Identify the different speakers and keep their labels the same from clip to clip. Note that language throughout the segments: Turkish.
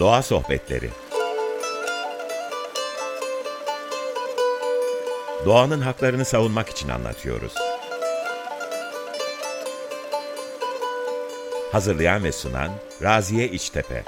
Speaker 1: Doğa Sohbetleri Doğanın haklarını savunmak için anlatıyoruz. Hazırlayan ve sunan Raziye İçtepe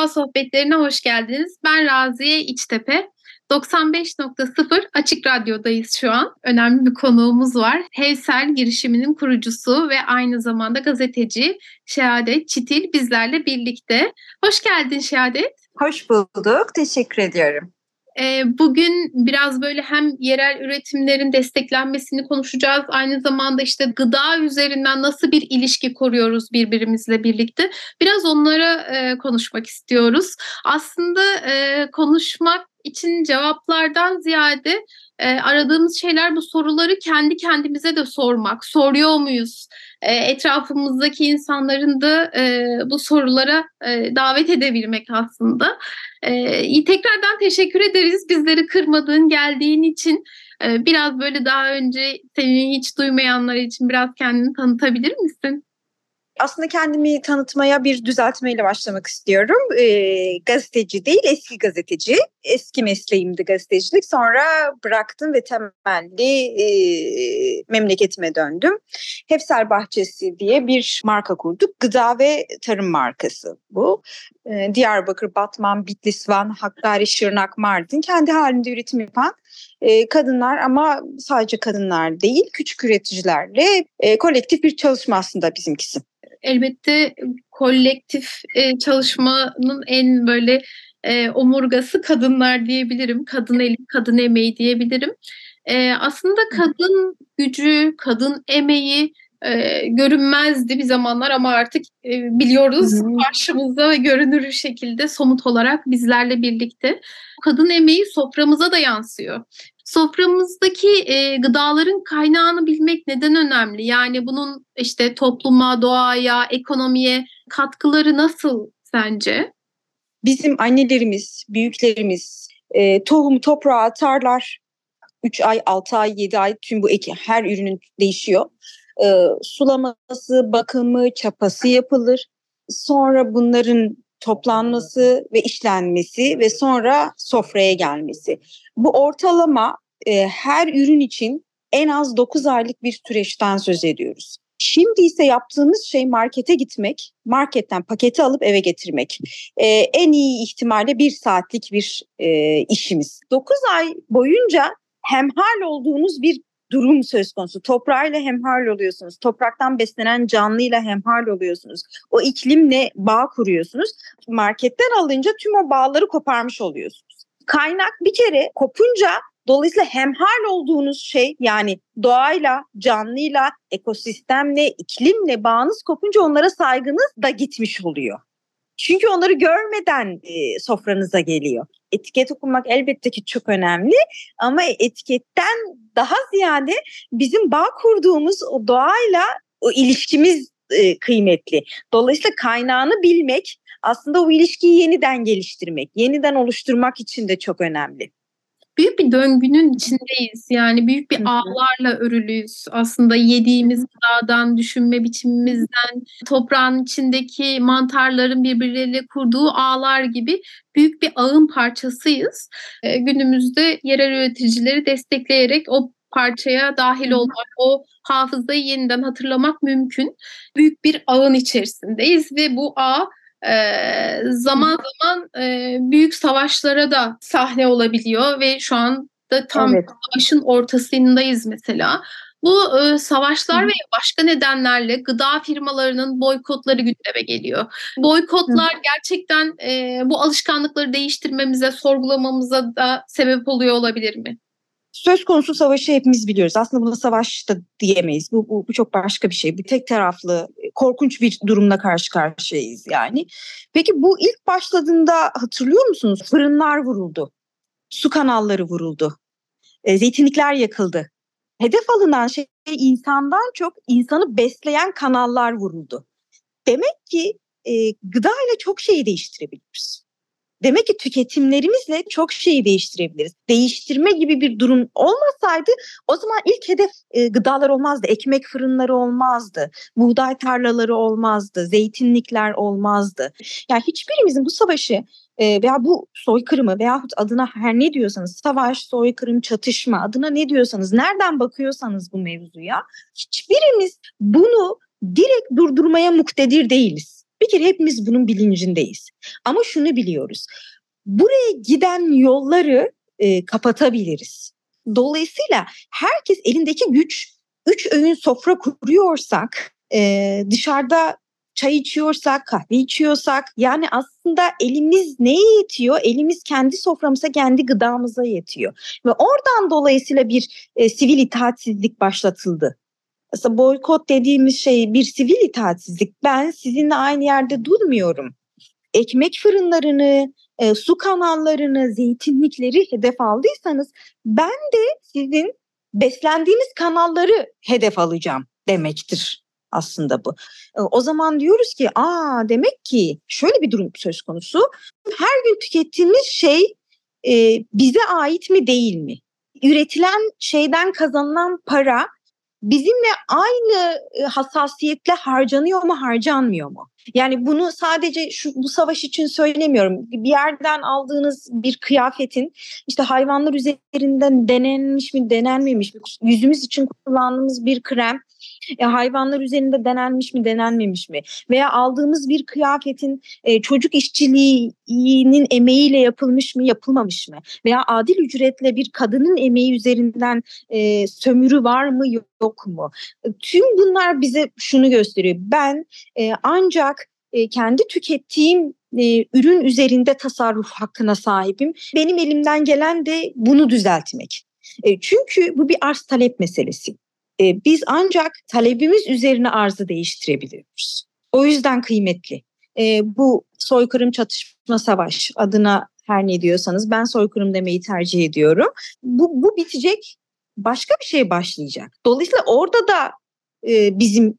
Speaker 2: Doğa Sohbetlerine hoş geldiniz. Ben Raziye İçtepe. 95.0 Açık Radyo'dayız şu an. Önemli bir konuğumuz var. Hevsel girişiminin kurucusu ve aynı zamanda gazeteci Şehadet Çitil bizlerle birlikte. Hoş geldin Şehadet.
Speaker 3: Hoş bulduk. Teşekkür ediyorum.
Speaker 2: Bugün biraz böyle hem yerel üretimlerin desteklenmesini konuşacağız. Aynı zamanda işte gıda üzerinden nasıl bir ilişki kuruyoruz birbirimizle birlikte. Biraz onlara konuşmak istiyoruz. Aslında konuşmak için cevaplardan ziyade aradığımız şeyler bu soruları kendi kendimize de sormak. Soruyor muyuz? etrafımızdaki insanların da bu sorulara davet edebilmek aslında. tekrardan teşekkür ederiz bizleri kırmadığın, geldiğin için. biraz böyle daha önce seni hiç duymayanlar için biraz kendini tanıtabilir misin?
Speaker 3: Aslında kendimi tanıtmaya bir düzeltmeyle başlamak istiyorum. E, gazeteci değil, eski gazeteci. Eski mesleğimdi gazetecilik. Sonra bıraktım ve temelli e, memleketime döndüm. Hefsel Bahçesi diye bir marka kurduk. Gıda ve tarım markası bu. E, Diyarbakır, Batman, Bitlis, Van, Hakkari, Şırnak, Mardin kendi halinde üretim yapan e, kadınlar ama sadece kadınlar değil küçük üreticilerle e, kolektif bir çalışma aslında bizimkisi
Speaker 2: elbette kolektif e, çalışmanın en böyle e, omurgası kadınlar diyebilirim. Kadın eli, kadın emeği diyebilirim. E, aslında kadın gücü, kadın emeği e, görünmezdi bir zamanlar ama artık e, biliyoruz Hı-hı. karşımızda ve görünür şekilde somut olarak bizlerle birlikte. Kadın emeği soframıza da yansıyor. Soframızdaki e, gıdaların kaynağını bilmek neden önemli? Yani bunun işte topluma, doğaya, ekonomiye katkıları nasıl sence?
Speaker 3: Bizim annelerimiz, büyüklerimiz e, tohumu toprağa atarlar. 3 ay, 6 ay, 7 ay tüm bu eki her ürünün değişiyor. E, sulaması, bakımı, çapası yapılır. Sonra bunların toplanması ve işlenmesi ve sonra sofraya gelmesi. Bu ortalama e, her ürün için en az 9 aylık bir süreçten söz ediyoruz. Şimdi ise yaptığımız şey markete gitmek, marketten paketi alıp eve getirmek. Ee, en iyi ihtimalle bir saatlik bir e, işimiz. 9 ay boyunca hemhal olduğunuz bir durum söz konusu. Toprağıyla hemhal oluyorsunuz. Topraktan beslenen canlıyla hemhal oluyorsunuz. O iklimle bağ kuruyorsunuz. Marketten alınca tüm o bağları koparmış oluyorsunuz. Kaynak bir kere kopunca Dolayısıyla hemhal olduğunuz şey yani doğayla, canlıyla, ekosistemle, iklimle bağınız kopunca onlara saygınız da gitmiş oluyor. Çünkü onları görmeden e, sofranıza geliyor. Etiket okumak elbette ki çok önemli ama etiketten daha ziyade bizim bağ kurduğumuz o doğayla o ilişkimiz e, kıymetli. Dolayısıyla kaynağını bilmek aslında o ilişkiyi yeniden geliştirmek, yeniden oluşturmak için de çok önemli
Speaker 2: büyük bir döngünün içindeyiz. Yani büyük bir ağlarla örülüyüz. Aslında yediğimiz gıdadan, düşünme biçimimizden, toprağın içindeki mantarların birbirleriyle kurduğu ağlar gibi büyük bir ağın parçasıyız. E, günümüzde yerel üreticileri destekleyerek o parçaya dahil olmak, o hafızayı yeniden hatırlamak mümkün. Büyük bir ağın içerisindeyiz ve bu ağ e, zaman zaman e, büyük savaşlara da sahne olabiliyor ve şu anda tam evet. savaşın ortasındayız mesela. Bu e, savaşlar Hı. ve başka nedenlerle gıda firmalarının boykotları gündeme geliyor. Boykotlar Hı. gerçekten e, bu alışkanlıkları değiştirmemize, sorgulamamıza da sebep oluyor olabilir mi?
Speaker 3: Söz konusu savaşı hepimiz biliyoruz. Aslında buna savaş da diyemeyiz. Bu, bu, bu çok başka bir şey. Bu tek taraflı korkunç bir durumla karşı karşıyayız yani. Peki bu ilk başladığında hatırlıyor musunuz? Fırınlar vuruldu. Su kanalları vuruldu. E, zeytinlikler yakıldı. Hedef alınan şey insandan çok insanı besleyen kanallar vuruldu. Demek ki e, gıda ile çok şeyi değiştirebiliriz. Demek ki tüketimlerimizle çok şeyi değiştirebiliriz. Değiştirme gibi bir durum olmasaydı o zaman ilk hedef e, gıdalar olmazdı. Ekmek fırınları olmazdı. Buğday tarlaları olmazdı. Zeytinlikler olmazdı. Yani hiçbirimizin bu savaşı e, veya bu soykırımı veyahut adına her ne diyorsanız savaş, soykırım, çatışma adına ne diyorsanız nereden bakıyorsanız bu mevzuya hiçbirimiz bunu direkt durdurmaya muktedir değiliz. Kere hepimiz bunun bilincindeyiz. Ama şunu biliyoruz. Buraya giden yolları e, kapatabiliriz. Dolayısıyla herkes elindeki güç, üç öğün sofra kuruyorsak, e, dışarıda çay içiyorsak, kahve içiyorsak yani aslında elimiz neye yetiyor? Elimiz kendi soframıza, kendi gıdamıza yetiyor. Ve oradan dolayısıyla bir e, sivil itaatsizlik başlatıldı. Aslında boykot dediğimiz şey bir sivil itaatsizlik. Ben sizinle aynı yerde durmuyorum. Ekmek fırınlarını, e, su kanallarını, zeytinlikleri hedef aldıysanız ben de sizin beslendiğiniz kanalları hedef alacağım demektir aslında bu. O zaman diyoruz ki aa demek ki şöyle bir durum söz konusu. Her gün tükettiğimiz şey e, bize ait mi değil mi? Üretilen şeyden kazanılan para bizimle aynı hassasiyetle harcanıyor mu harcanmıyor mu? Yani bunu sadece şu bu savaş için söylemiyorum. Bir yerden aldığınız bir kıyafetin işte hayvanlar üzerinden denenmiş mi denenmemiş mi? Yüzümüz için kullandığımız bir krem e, hayvanlar üzerinde denenmiş mi denenmemiş mi? Veya aldığımız bir kıyafetin e, çocuk işçiliğinin emeğiyle yapılmış mı yapılmamış mı? Veya adil ücretle bir kadının emeği üzerinden e, sömürü var mı yok mu? Tüm bunlar bize şunu gösteriyor. Ben e, ancak e, kendi tükettiğim e, ürün üzerinde tasarruf hakkına sahibim. Benim elimden gelen de bunu düzeltmek. E, çünkü bu bir arz talep meselesi. E, biz ancak talebimiz üzerine arzı değiştirebiliyoruz. O yüzden kıymetli. E, bu soykırım çatışma savaş adına her ne diyorsanız ben soykırım demeyi tercih ediyorum. Bu, bu bitecek başka bir şey başlayacak. Dolayısıyla orada da e, bizim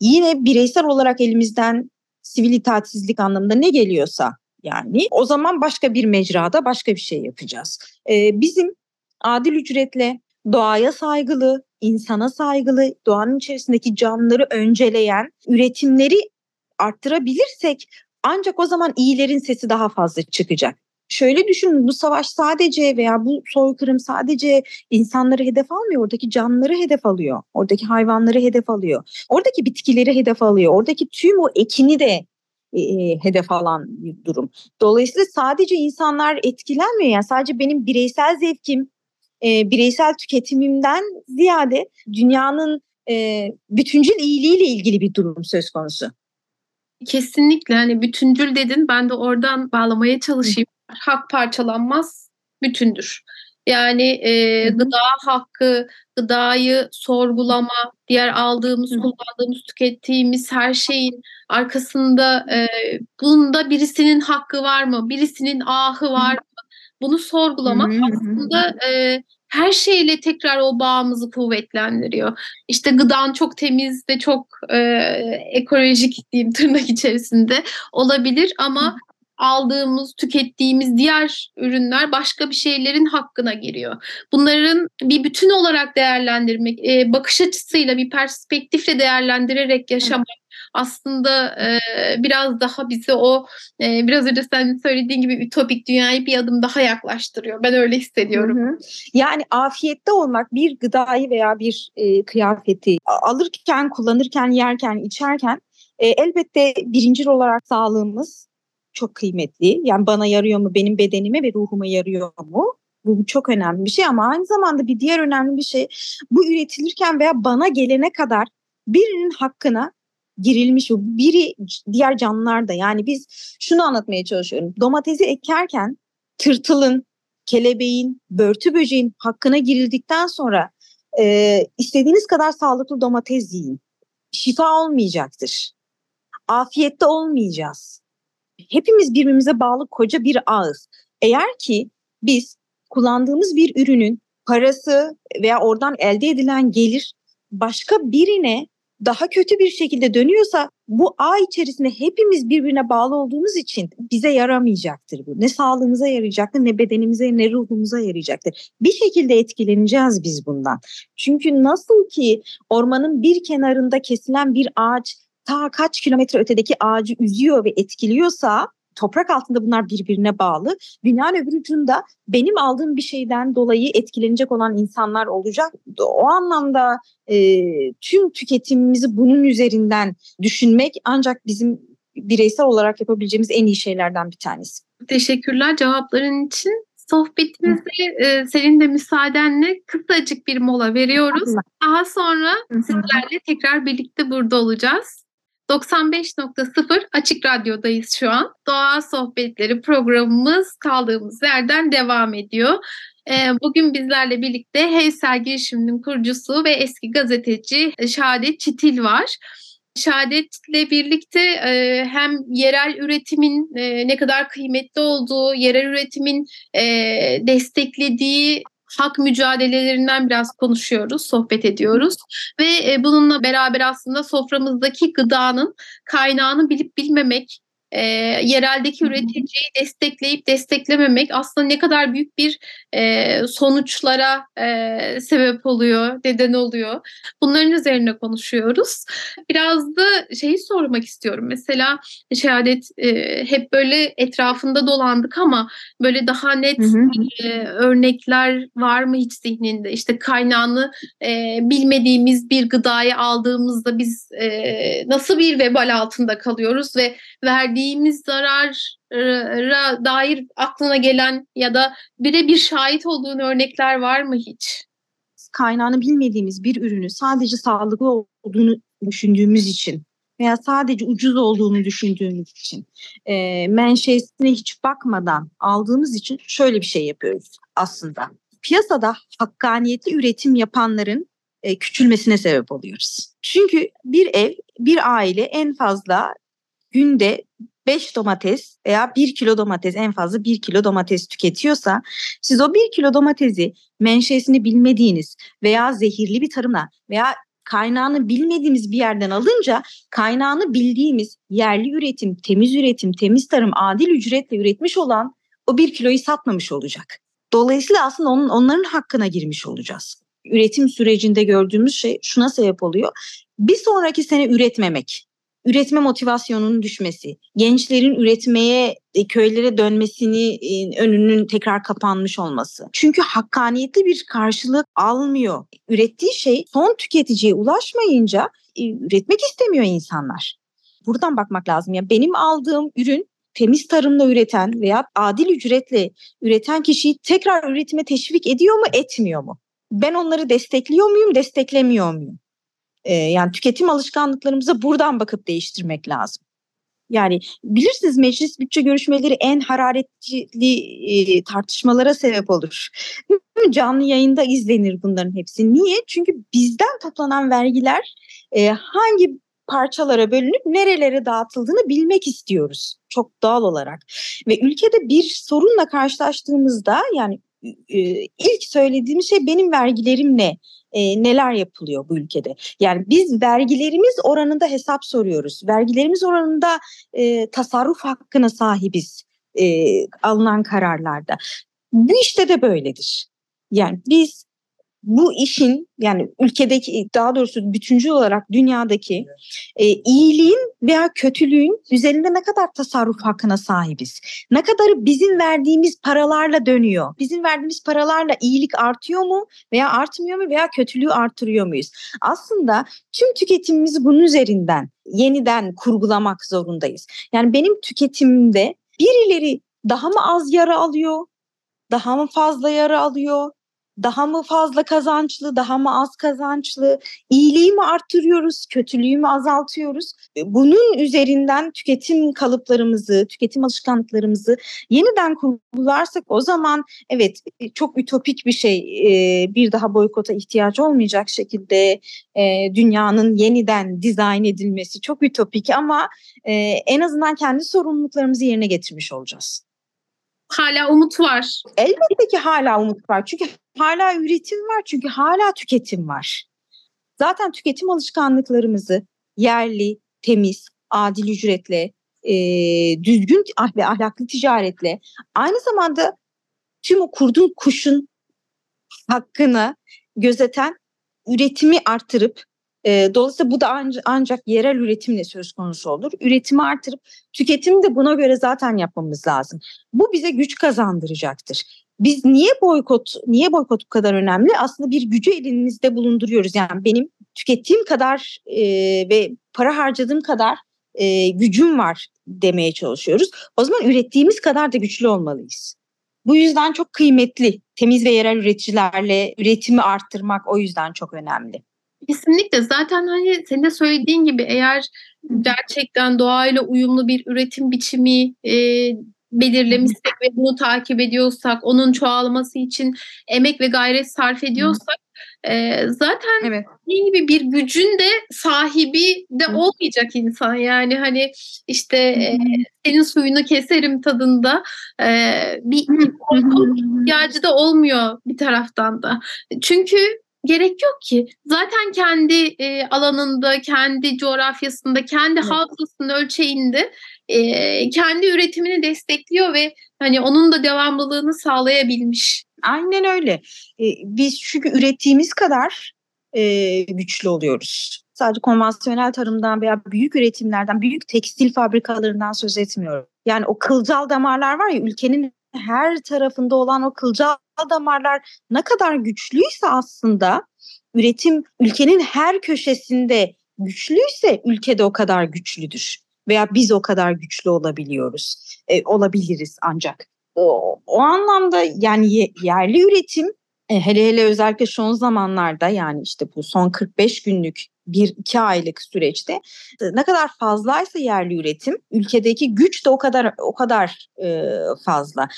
Speaker 3: yine bireysel olarak elimizden sivil itaatsizlik anlamında ne geliyorsa yani o zaman başka bir mecrada başka bir şey yapacağız. Ee, bizim adil ücretle doğaya saygılı, insana saygılı, doğanın içerisindeki canlıları önceleyen üretimleri arttırabilirsek ancak o zaman iyilerin sesi daha fazla çıkacak. Şöyle düşünün bu savaş sadece veya bu soykırım sadece insanları hedef almıyor. Oradaki canlıları hedef alıyor. Oradaki hayvanları hedef alıyor. Oradaki bitkileri hedef alıyor. Oradaki tüm o ekini de e, e hedef alan bir durum. Dolayısıyla sadece insanlar etkilenmiyor. Yani sadece benim bireysel zevkim, e, bireysel tüketimimden ziyade dünyanın e, bütüncül iyiliğiyle ilgili bir durum söz konusu.
Speaker 2: Kesinlikle hani bütüncül dedin ben de oradan bağlamaya çalışayım. Hı. Hak parçalanmaz bütündür. Yani e, gıda hakkı, gıdayı sorgulama, diğer aldığımız, Hı. kullandığımız, tükettiğimiz her şeyin arkasında e, bunda birisinin hakkı var mı? Birisinin ahı var mı? Bunu sorgulamak Hı-hı. aslında e, her şeyle tekrar o bağımızı kuvvetlendiriyor. İşte gıdan çok temiz ve çok e, ekolojik diyeyim tırnak içerisinde olabilir ama aldığımız, tükettiğimiz diğer ürünler başka bir şeylerin hakkına giriyor. Bunların bir bütün olarak değerlendirmek, e, bakış açısıyla bir perspektifle değerlendirerek yaşamak aslında e, biraz daha bizi o e, biraz önce sen söylediğin gibi ütopik dünyayı bir adım daha yaklaştırıyor. Ben öyle hissediyorum. Hı hı.
Speaker 3: Yani afiyette olmak bir gıdayı veya bir e, kıyafeti alırken, kullanırken, yerken, içerken e, elbette birincil olarak sağlığımız çok kıymetli. Yani bana yarıyor mu, benim bedenime ve ruhuma yarıyor mu? Bu çok önemli bir şey ama aynı zamanda bir diğer önemli bir şey bu üretilirken veya bana gelene kadar birinin hakkına girilmiş bu biri diğer canlılar da yani biz şunu anlatmaya çalışıyorum. Domatesi ekerken tırtılın, kelebeğin, börtü böceğin hakkına girildikten sonra e, istediğiniz kadar sağlıklı domates yiyin. Şifa olmayacaktır. Afiyette olmayacağız. Hepimiz birbirimize bağlı koca bir ağız. Eğer ki biz kullandığımız bir ürünün parası veya oradan elde edilen gelir başka birine daha kötü bir şekilde dönüyorsa bu ağ içerisinde hepimiz birbirine bağlı olduğumuz için bize yaramayacaktır bu. Ne sağlığımıza yarayacaktır, ne bedenimize, ne ruhumuza yarayacaktır. Bir şekilde etkileneceğiz biz bundan. Çünkü nasıl ki ormanın bir kenarında kesilen bir ağaç ta kaç kilometre ötedeki ağacı üzüyor ve etkiliyorsa toprak altında bunlar birbirine bağlı. Dünyanın öbür ucunda benim aldığım bir şeyden dolayı etkilenecek olan insanlar olacak. O anlamda e, tüm tüketimimizi bunun üzerinden düşünmek ancak bizim bireysel olarak yapabileceğimiz en iyi şeylerden bir tanesi.
Speaker 2: Teşekkürler cevapların için. Sohbetimizde e, senin de müsaadenle kısacık bir mola veriyoruz. Daha sonra sizlerle tekrar birlikte burada olacağız. 95.0 Açık Radyo'dayız şu an. Doğa Sohbetleri programımız kaldığımız yerden devam ediyor. Bugün bizlerle birlikte Heysel girişiminin kurucusu ve eski gazeteci Şahadet Çitil var. Şehadet'le birlikte e, hem yerel üretimin e, ne kadar kıymetli olduğu, yerel üretimin e, desteklediği hak mücadelelerinden biraz konuşuyoruz, sohbet ediyoruz. Ve e, bununla beraber aslında soframızdaki gıdanın kaynağını bilip bilmemek, e, yereldeki üreticiyi destekleyip desteklememek aslında ne kadar büyük bir e, sonuçlara e, sebep oluyor, neden oluyor. Bunların üzerine konuşuyoruz. Biraz da şeyi sormak istiyorum. Mesela şehadet e, hep böyle etrafında dolandık ama böyle daha net hı hı. E, örnekler var mı hiç zihninde? İşte kaynağını e, bilmediğimiz bir gıdayı aldığımızda biz e, nasıl bir vebal altında kalıyoruz ve verdiğimiz zarara dair aklına gelen ya da birebir şahit olduğun örnekler var mı hiç?
Speaker 3: Kaynağını bilmediğimiz bir ürünü sadece sağlıklı olduğunu düşündüğümüz için veya sadece ucuz olduğunu düşündüğümüz için e, menşeisine hiç bakmadan aldığımız için şöyle bir şey yapıyoruz aslında. Piyasada hakkaniyetli üretim yapanların e, küçülmesine sebep oluyoruz. Çünkü bir ev, bir aile en fazla günde 5 domates veya 1 kilo domates en fazla 1 kilo domates tüketiyorsa siz o 1 kilo domatesi menşesini bilmediğiniz veya zehirli bir tarımla veya kaynağını bilmediğimiz bir yerden alınca kaynağını bildiğimiz yerli üretim, temiz üretim, temiz tarım, adil ücretle üretmiş olan o bir kiloyu satmamış olacak. Dolayısıyla aslında onun, onların hakkına girmiş olacağız. Üretim sürecinde gördüğümüz şey şuna sebep oluyor. Bir sonraki sene üretmemek üretme motivasyonunun düşmesi, gençlerin üretmeye, e, köylere dönmesini e, önünün tekrar kapanmış olması. Çünkü hakkaniyetli bir karşılık almıyor. Ürettiği şey son tüketiciye ulaşmayınca e, üretmek istemiyor insanlar. Buradan bakmak lazım. Ya benim aldığım ürün temiz tarımla üreten veya adil ücretle üreten kişiyi tekrar üretime teşvik ediyor mu, etmiyor mu? Ben onları destekliyor muyum, desteklemiyor muyum? Yani tüketim alışkanlıklarımıza buradan bakıp değiştirmek lazım. Yani bilirsiniz meclis bütçe görüşmeleri en hararetli e, tartışmalara sebep olur. Canlı yayında izlenir bunların hepsi. Niye? Çünkü bizden toplanan vergiler e, hangi parçalara bölünüp nerelere dağıtıldığını bilmek istiyoruz çok doğal olarak. Ve ülkede bir sorunla karşılaştığımızda yani e, ilk söylediğim şey benim vergilerim ne? E, neler yapılıyor bu ülkede. Yani biz vergilerimiz oranında hesap soruyoruz. Vergilerimiz oranında e, tasarruf hakkına sahibiz e, alınan kararlarda. Bu işte de böyledir. Yani biz bu işin yani ülkedeki daha doğrusu bütüncül olarak dünyadaki e, iyiliğin veya kötülüğün üzerinde ne kadar tasarruf hakkına sahibiz? Ne kadarı bizim verdiğimiz paralarla dönüyor? Bizim verdiğimiz paralarla iyilik artıyor mu veya artmıyor mu veya kötülüğü artırıyor muyuz? Aslında tüm tüketimimizi bunun üzerinden yeniden kurgulamak zorundayız. Yani benim tüketimimde birileri daha mı az yara alıyor? Daha mı fazla yara alıyor? Daha mı fazla kazançlı, daha mı az kazançlı, iyiliği mi arttırıyoruz, kötülüğü mü azaltıyoruz? E, bunun üzerinden tüketim kalıplarımızı, tüketim alışkanlıklarımızı yeniden kurgularsak o zaman evet e, çok ütopik bir şey e, bir daha boykota ihtiyaç olmayacak şekilde dünyanın yeniden dizayn edilmesi çok ütopik ama en azından kendi sorumluluklarımızı yerine getirmiş olacağız
Speaker 2: hala umut var.
Speaker 3: Elbette ki hala umut var. Çünkü hala üretim var. Çünkü hala tüketim var. Zaten tüketim alışkanlıklarımızı yerli, temiz, adil ücretle, e, düzgün ve ahlaklı ticaretle aynı zamanda tüm o kurdun kuşun hakkını gözeten üretimi arttırıp e, dolayısıyla bu da ancak, ancak yerel üretimle söz konusu olur. Üretimi artırıp tüketimi de buna göre zaten yapmamız lazım. Bu bize güç kazandıracaktır. Biz niye boykot, niye boykot bu kadar önemli? Aslında bir gücü elimizde bulunduruyoruz. Yani benim tükettiğim kadar e, ve para harcadığım kadar e, gücüm var demeye çalışıyoruz. O zaman ürettiğimiz kadar da güçlü olmalıyız. Bu yüzden çok kıymetli. Temiz ve yerel üreticilerle üretimi arttırmak o yüzden çok önemli.
Speaker 2: Kesinlikle zaten hani senin de söylediğin gibi eğer gerçekten doğayla uyumlu bir üretim biçimi e, belirlemişsek ve bunu takip ediyorsak, onun çoğalması için emek ve gayret sarf ediyorsak e, zaten evet. gibi bir gücün de sahibi de olmayacak insan. Yani hani işte e, senin suyunu keserim tadında e, bir ihtiyacı da olmuyor bir taraftan da. Çünkü gerek yok ki. Zaten kendi e, alanında, kendi coğrafyasında, kendi evet. havzasının ölçeğinde e, kendi üretimini destekliyor ve hani onun da devamlılığını sağlayabilmiş.
Speaker 3: Aynen öyle. E, biz çünkü ürettiğimiz kadar e, güçlü oluyoruz. Sadece konvansiyonel tarımdan veya büyük üretimlerden, büyük tekstil fabrikalarından söz etmiyorum. Yani o kılcal damarlar var ya ülkenin her tarafında olan o kılcal damarlar ne kadar güçlüyse aslında üretim ülkenin her köşesinde güçlüyse ülkede o kadar güçlüdür veya biz o kadar güçlü olabiliyoruz e, olabiliriz ancak. O, o anlamda yani yerli üretim e, hele hele özellikle son zamanlarda yani işte bu son 45 günlük bir iki aylık süreçte e, ne kadar fazlaysa yerli üretim ülkedeki güç de o kadar o kadar e, fazla.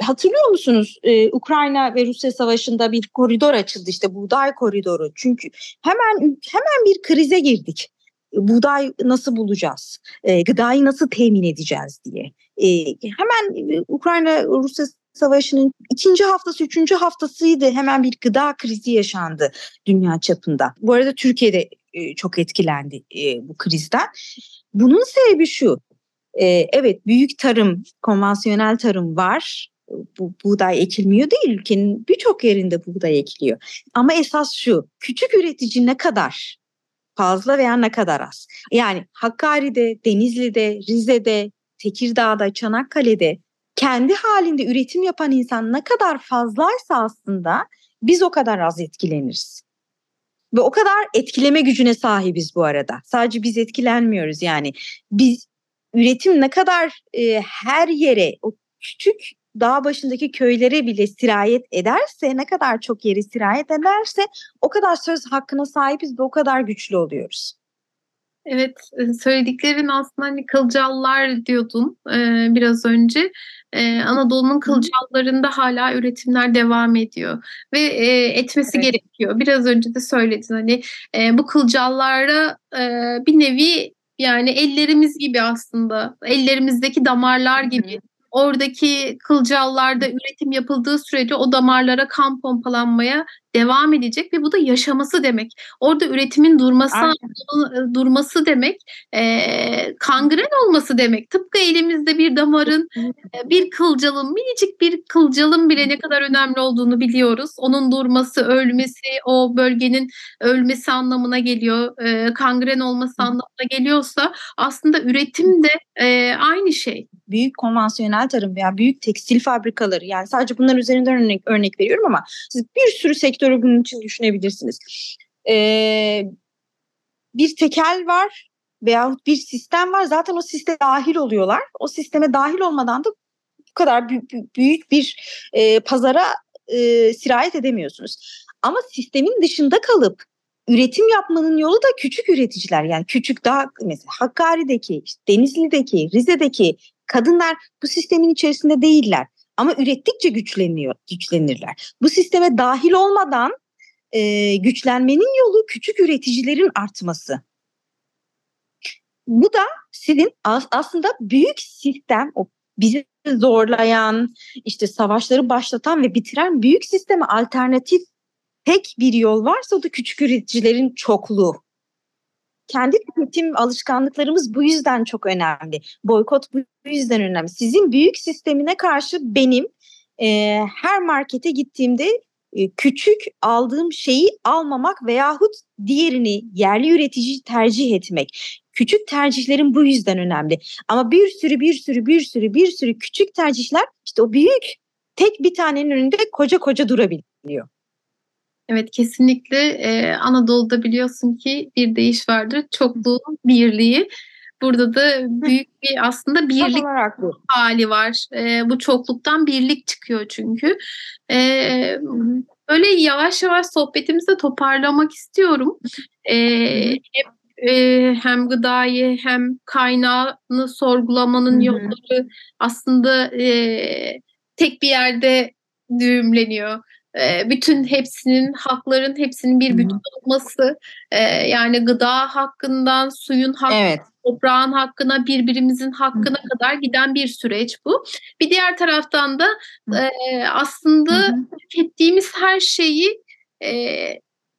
Speaker 3: Hatırlıyor musunuz e, Ukrayna ve Rusya savaşında bir koridor açıldı işte buğday koridoru. Çünkü hemen hemen bir krize girdik buğday nasıl bulacağız, e, gıdayı nasıl temin edeceğiz diye. E, hemen Ukrayna-Rusya Savaşı'nın ikinci haftası, üçüncü haftasıydı hemen bir gıda krizi yaşandı dünya çapında. Bu arada Türkiye'de e, çok etkilendi e, bu krizden. Bunun sebebi şu, e, evet büyük tarım, konvansiyonel tarım var. Bu buğday ekilmiyor değil, ülkenin birçok yerinde buğday ekiliyor. Ama esas şu, küçük üretici ne kadar fazla veya ne kadar az? Yani Hakkari'de, Denizli'de, Rize'de, Tekirdağ'da, Çanakkale'de kendi halinde üretim yapan insan ne kadar fazlaysa aslında biz o kadar az etkileniriz. Ve o kadar etkileme gücüne sahibiz bu arada. Sadece biz etkilenmiyoruz yani. Biz üretim ne kadar e, her yere o küçük dağ başındaki köylere bile sirayet ederse ne kadar çok yeri sirayet ederse o kadar söz hakkına sahibiz ve o kadar güçlü oluyoruz.
Speaker 2: Evet söylediklerin aslında hani kılcallar diyordun e, biraz önce. E, Anadolu'nun kılcallarında hala üretimler devam ediyor ve e, etmesi evet. gerekiyor. Biraz önce de söyledin hani e, bu kılcallara e, bir nevi yani ellerimiz gibi aslında ellerimizdeki damarlar gibi oradaki kılcallarda üretim yapıldığı sürece o damarlara kan pompalanmaya devam edecek ve bu da yaşaması demek. Orada üretimin durması Aynen. durması demek, e, kangren olması demek. Tıpkı elimizde bir damarın, e, bir kılcalın, minicik bir kılcalın bile ne kadar önemli olduğunu biliyoruz. Onun durması, ölmesi, o bölgenin ölmesi anlamına geliyor. E, kangren olması anlamına geliyorsa aslında üretim de e, aynı şey.
Speaker 3: Büyük konvansiyonel tarım veya büyük tekstil fabrikaları yani sadece bunların üzerinden örnek, örnek veriyorum ama siz bir sürü sektör sektörü bunun için düşünebilirsiniz. Ee, bir tekel var veyahut bir sistem var. Zaten o sisteme dahil oluyorlar. O sisteme dahil olmadan da bu kadar büyük bir e, pazara e, sirayet edemiyorsunuz. Ama sistemin dışında kalıp üretim yapmanın yolu da küçük üreticiler. Yani küçük daha mesela Hakkari'deki, Denizli'deki, Rize'deki kadınlar bu sistemin içerisinde değiller. Ama ürettikçe güçleniyor, güçlenirler. Bu sisteme dahil olmadan e, güçlenmenin yolu küçük üreticilerin artması. Bu da sizin aslında büyük sistem, o bizi zorlayan, işte savaşları başlatan ve bitiren büyük sisteme alternatif tek bir yol varsa o da küçük üreticilerin çokluğu. Kendi tüketim alışkanlıklarımız bu yüzden çok önemli. Boykot bu yüzden önemli. Sizin büyük sistemine karşı benim e, her markete gittiğimde e, küçük aldığım şeyi almamak veyahut diğerini yerli üretici tercih etmek. Küçük tercihlerin bu yüzden önemli. Ama bir sürü bir sürü bir sürü bir sürü küçük tercihler işte o büyük tek bir tanenin önünde koca koca durabiliyor.
Speaker 2: Evet kesinlikle ee, Anadolu'da biliyorsun ki bir deyiş vardır. Çokluğun birliği. Burada da büyük bir aslında birlik hali var. Ee, bu çokluktan birlik çıkıyor çünkü. Ee, böyle yavaş yavaş sohbetimizi toparlamak istiyorum. Ee, hep e, hem gıdayı hem kaynağını sorgulamanın
Speaker 3: Hı hı.
Speaker 2: yolları aslında e, tek bir yerde düğümleniyor. Bütün hepsinin hakların hepsinin bir bütün olması yani gıda hakkından suyun hakkı
Speaker 3: Evet.
Speaker 2: toprağın hakkına, birbirimizin hakkına kadar giden bir süreç bu. Bir diğer taraftan da aslında
Speaker 3: Hı
Speaker 2: tükettiğimiz her şeyi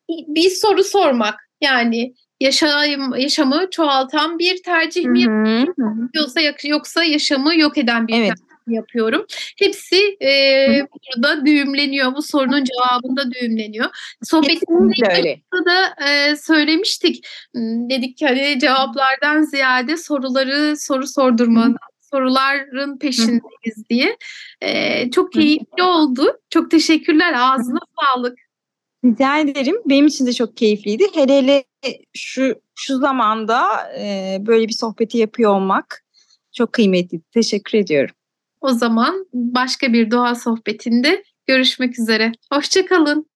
Speaker 2: bir soru sormak. Yani yaşam, yaşamı çoğaltan bir tercih mi yapıyorsa yoksa yaşamı yok eden bir
Speaker 3: Evet.
Speaker 2: tercih yapıyorum? Hepsi e, burada düğümleniyor. Bu sorunun cevabında düğümleniyor. Sohbetimizde da e, söylemiştik. Hmm, Dedik ki hani cevaplardan ziyade soruları soru sordurma, soruların peşindeyiz diye. E, çok keyifli oldu. Çok teşekkürler. Ağzına sağlık.
Speaker 3: Rica ederim. Benim için de çok keyifliydi. Hele hele şu şu zamanda e, böyle bir sohbeti yapıyor olmak çok kıymetli. Teşekkür ediyorum.
Speaker 2: O zaman başka bir doğa sohbetinde görüşmek üzere. Hoşçakalın.